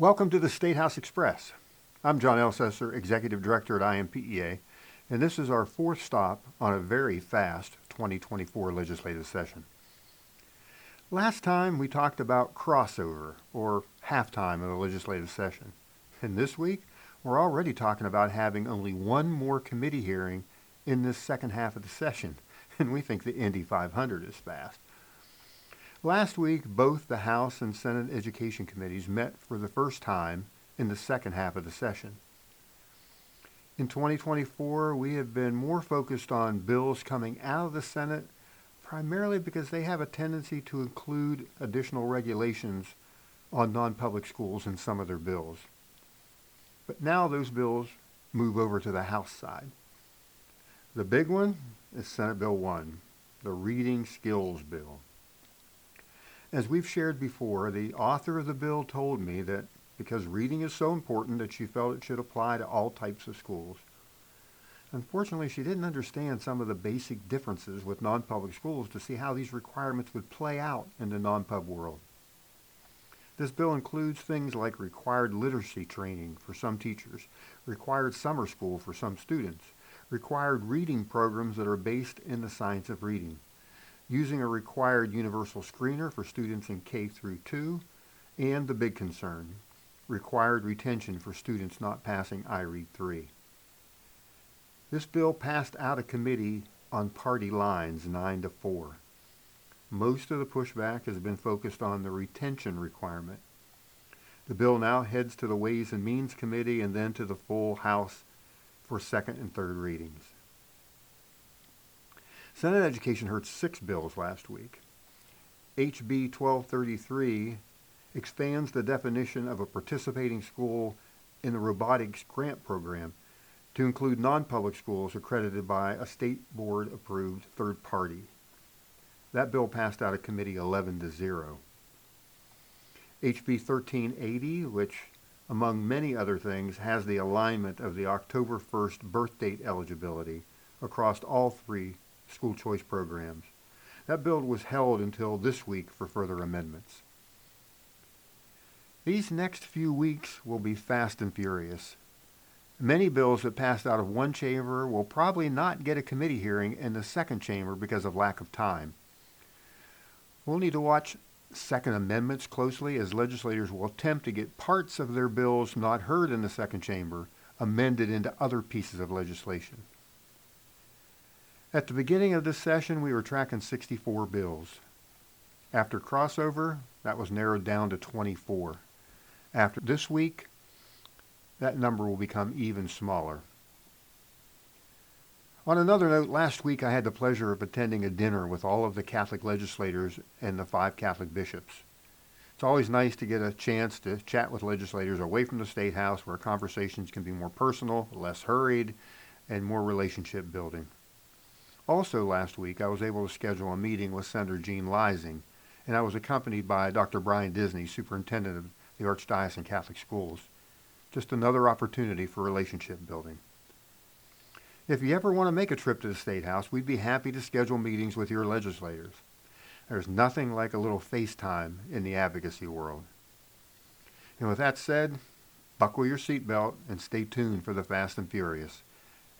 Welcome to the State House Express. I'm John Elsener, Executive Director at INPEA, and this is our fourth stop on a very fast 2024 legislative session. Last time we talked about crossover, or halftime of the legislative session. And this week, we're already talking about having only one more committee hearing in this second half of the session, and we think the Indy 500 is fast. Last week, both the House and Senate Education Committees met for the first time in the second half of the session. In 2024, we have been more focused on bills coming out of the Senate, primarily because they have a tendency to include additional regulations on non-public schools in some of their bills. But now those bills move over to the House side. The big one is Senate Bill 1, the Reading Skills Bill. As we've shared before, the author of the bill told me that because reading is so important that she felt it should apply to all types of schools. Unfortunately, she didn't understand some of the basic differences with non-public schools to see how these requirements would play out in the non-pub world. This bill includes things like required literacy training for some teachers, required summer school for some students, required reading programs that are based in the science of reading, using a required universal screener for students in K through 2, and the big concern, required retention for students not passing IREAD 3. This bill passed out of committee on party lines 9 to 4. Most of the pushback has been focused on the retention requirement. The bill now heads to the Ways and Means Committee and then to the full House for second and third readings. Senate Education heard six bills last week. HB 1233 expands the definition of a participating school in the robotics grant program to include non-public schools accredited by a state board approved third party. That bill passed out of committee 11 to 0. HB 1380, which among many other things has the alignment of the October 1st birth date eligibility across all three school choice programs. That bill was held until this week for further amendments. These next few weeks will be fast and furious. Many bills that passed out of one chamber will probably not get a committee hearing in the second chamber because of lack of time. We'll need to watch second amendments closely as legislators will attempt to get parts of their bills not heard in the second chamber amended into other pieces of legislation. At the beginning of this session, we were tracking 64 bills. After crossover, that was narrowed down to 24. After this week, that number will become even smaller. On another note, last week I had the pleasure of attending a dinner with all of the Catholic legislators and the five Catholic bishops. It's always nice to get a chance to chat with legislators away from the State House where conversations can be more personal, less hurried, and more relationship building. Also last week, I was able to schedule a meeting with Senator Jean Leising, and I was accompanied by Dr. Brian Disney, Superintendent of the Archdiocesan Catholic Schools. Just another opportunity for relationship building. If you ever want to make a trip to the State House, we'd be happy to schedule meetings with your legislators. There's nothing like a little FaceTime in the advocacy world. And with that said, buckle your seatbelt and stay tuned for the Fast and Furious.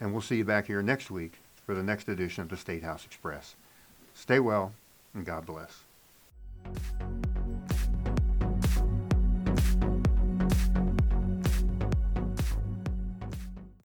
And we'll see you back here next week for the next edition of the State House Express. Stay well, and God bless.